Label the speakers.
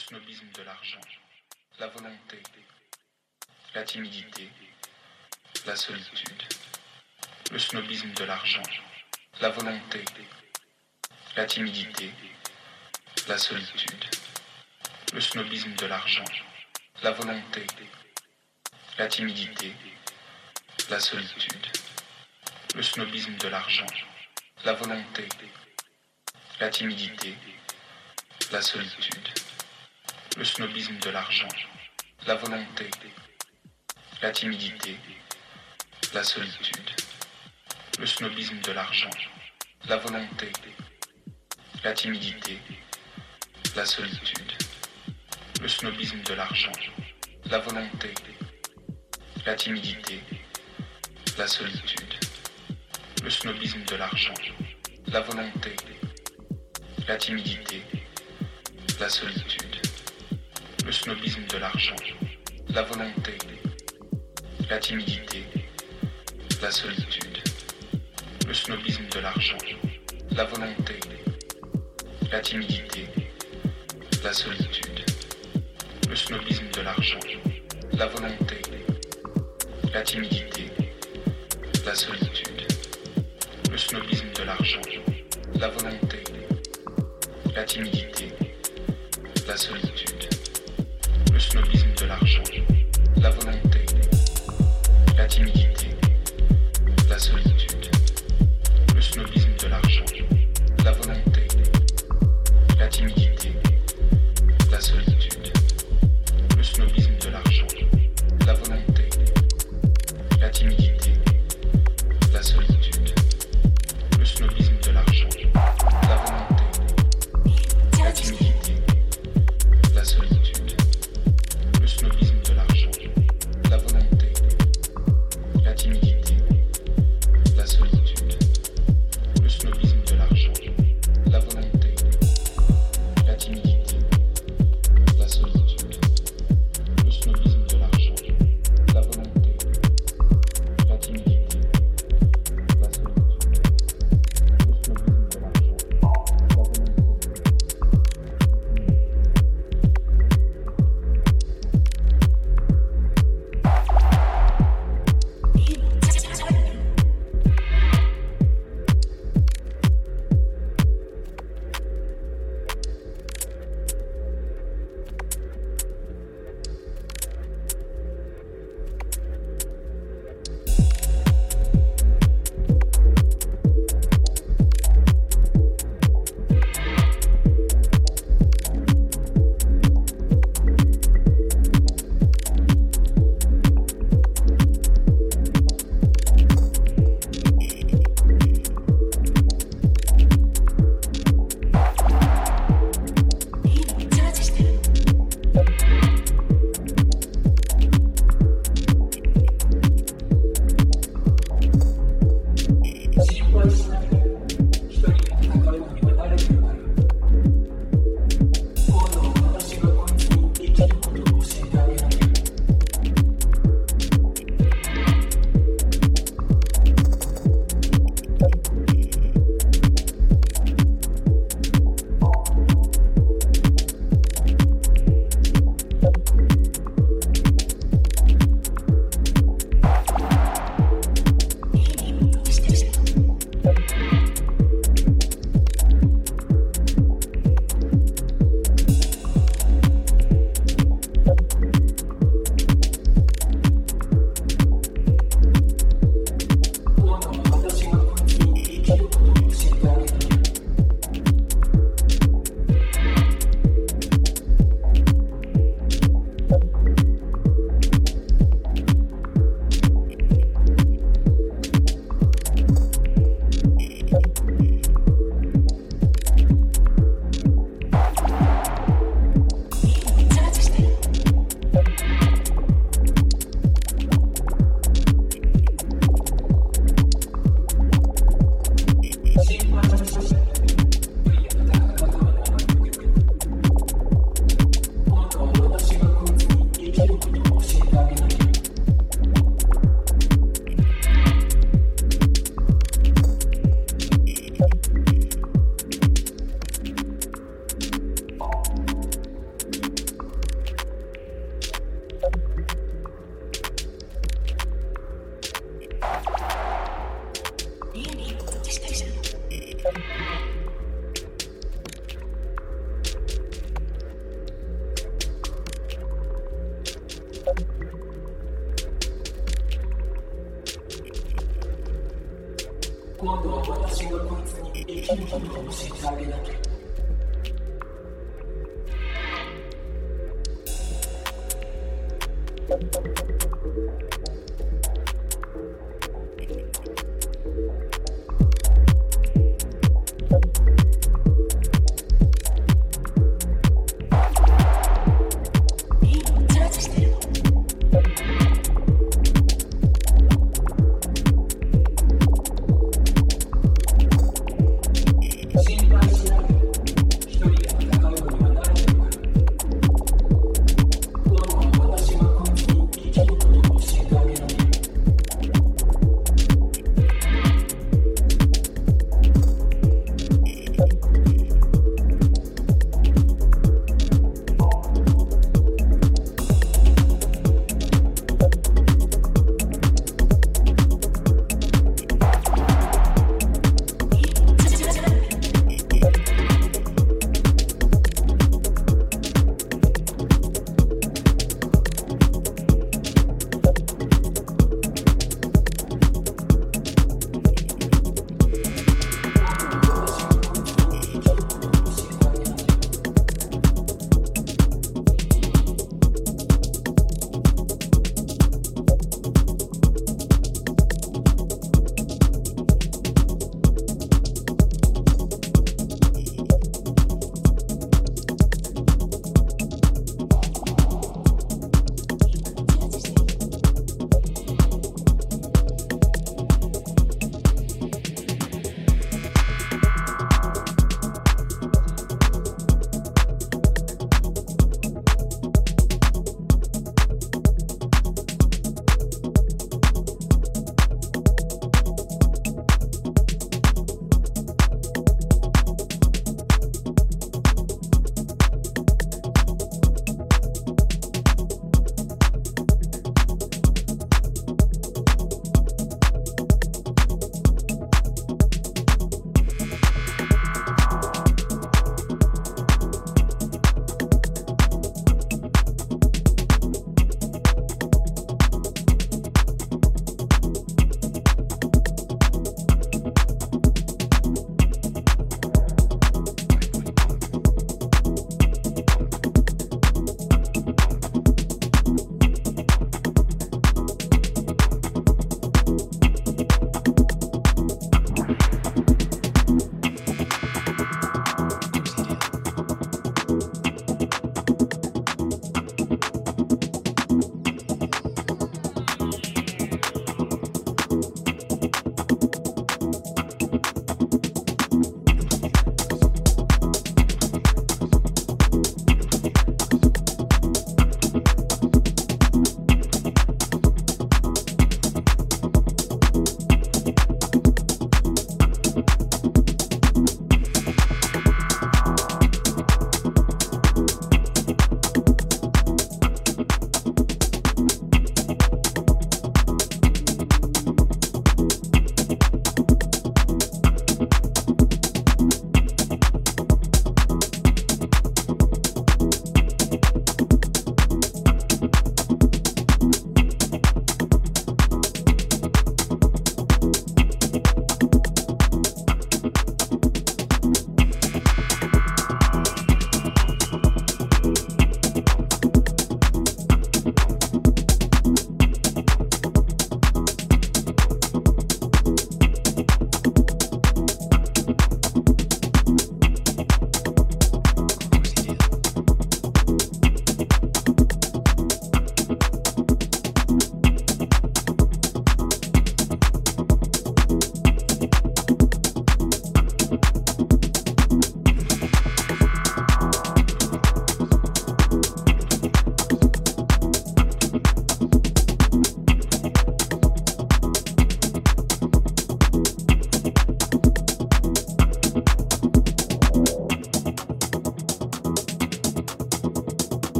Speaker 1: snobisme de l'argent, la volonté, la timidité, la solitude, le snobisme de l'argent, la volonté, la timidité, la solitude, le snobisme de l'argent, la volonté, la timidité, la solitude, le snobisme de l'argent, la volonté, la timidité, la solitude, le snobisme de l'argent, la volonté, la timidité, la solitude, le snobisme de l'argent, la volonté, la timidité, la solitude, le snobisme de l'argent, la volonté, la timidité, la solitude, le snobisme de l'argent, la volonté, la timidité, la solitude, le snobisme de l'argent, la volonté, la timidité, la solitude, le snobisme de l'argent, la volonté, la timidité, la solitude, le snobisme de l'argent, la volonté, la timidité, la solitude, le snobisme de l'argent, la volonté, la timidité, la solitude, le snobisme de l'argent, la volonté, la timidité, la solitude,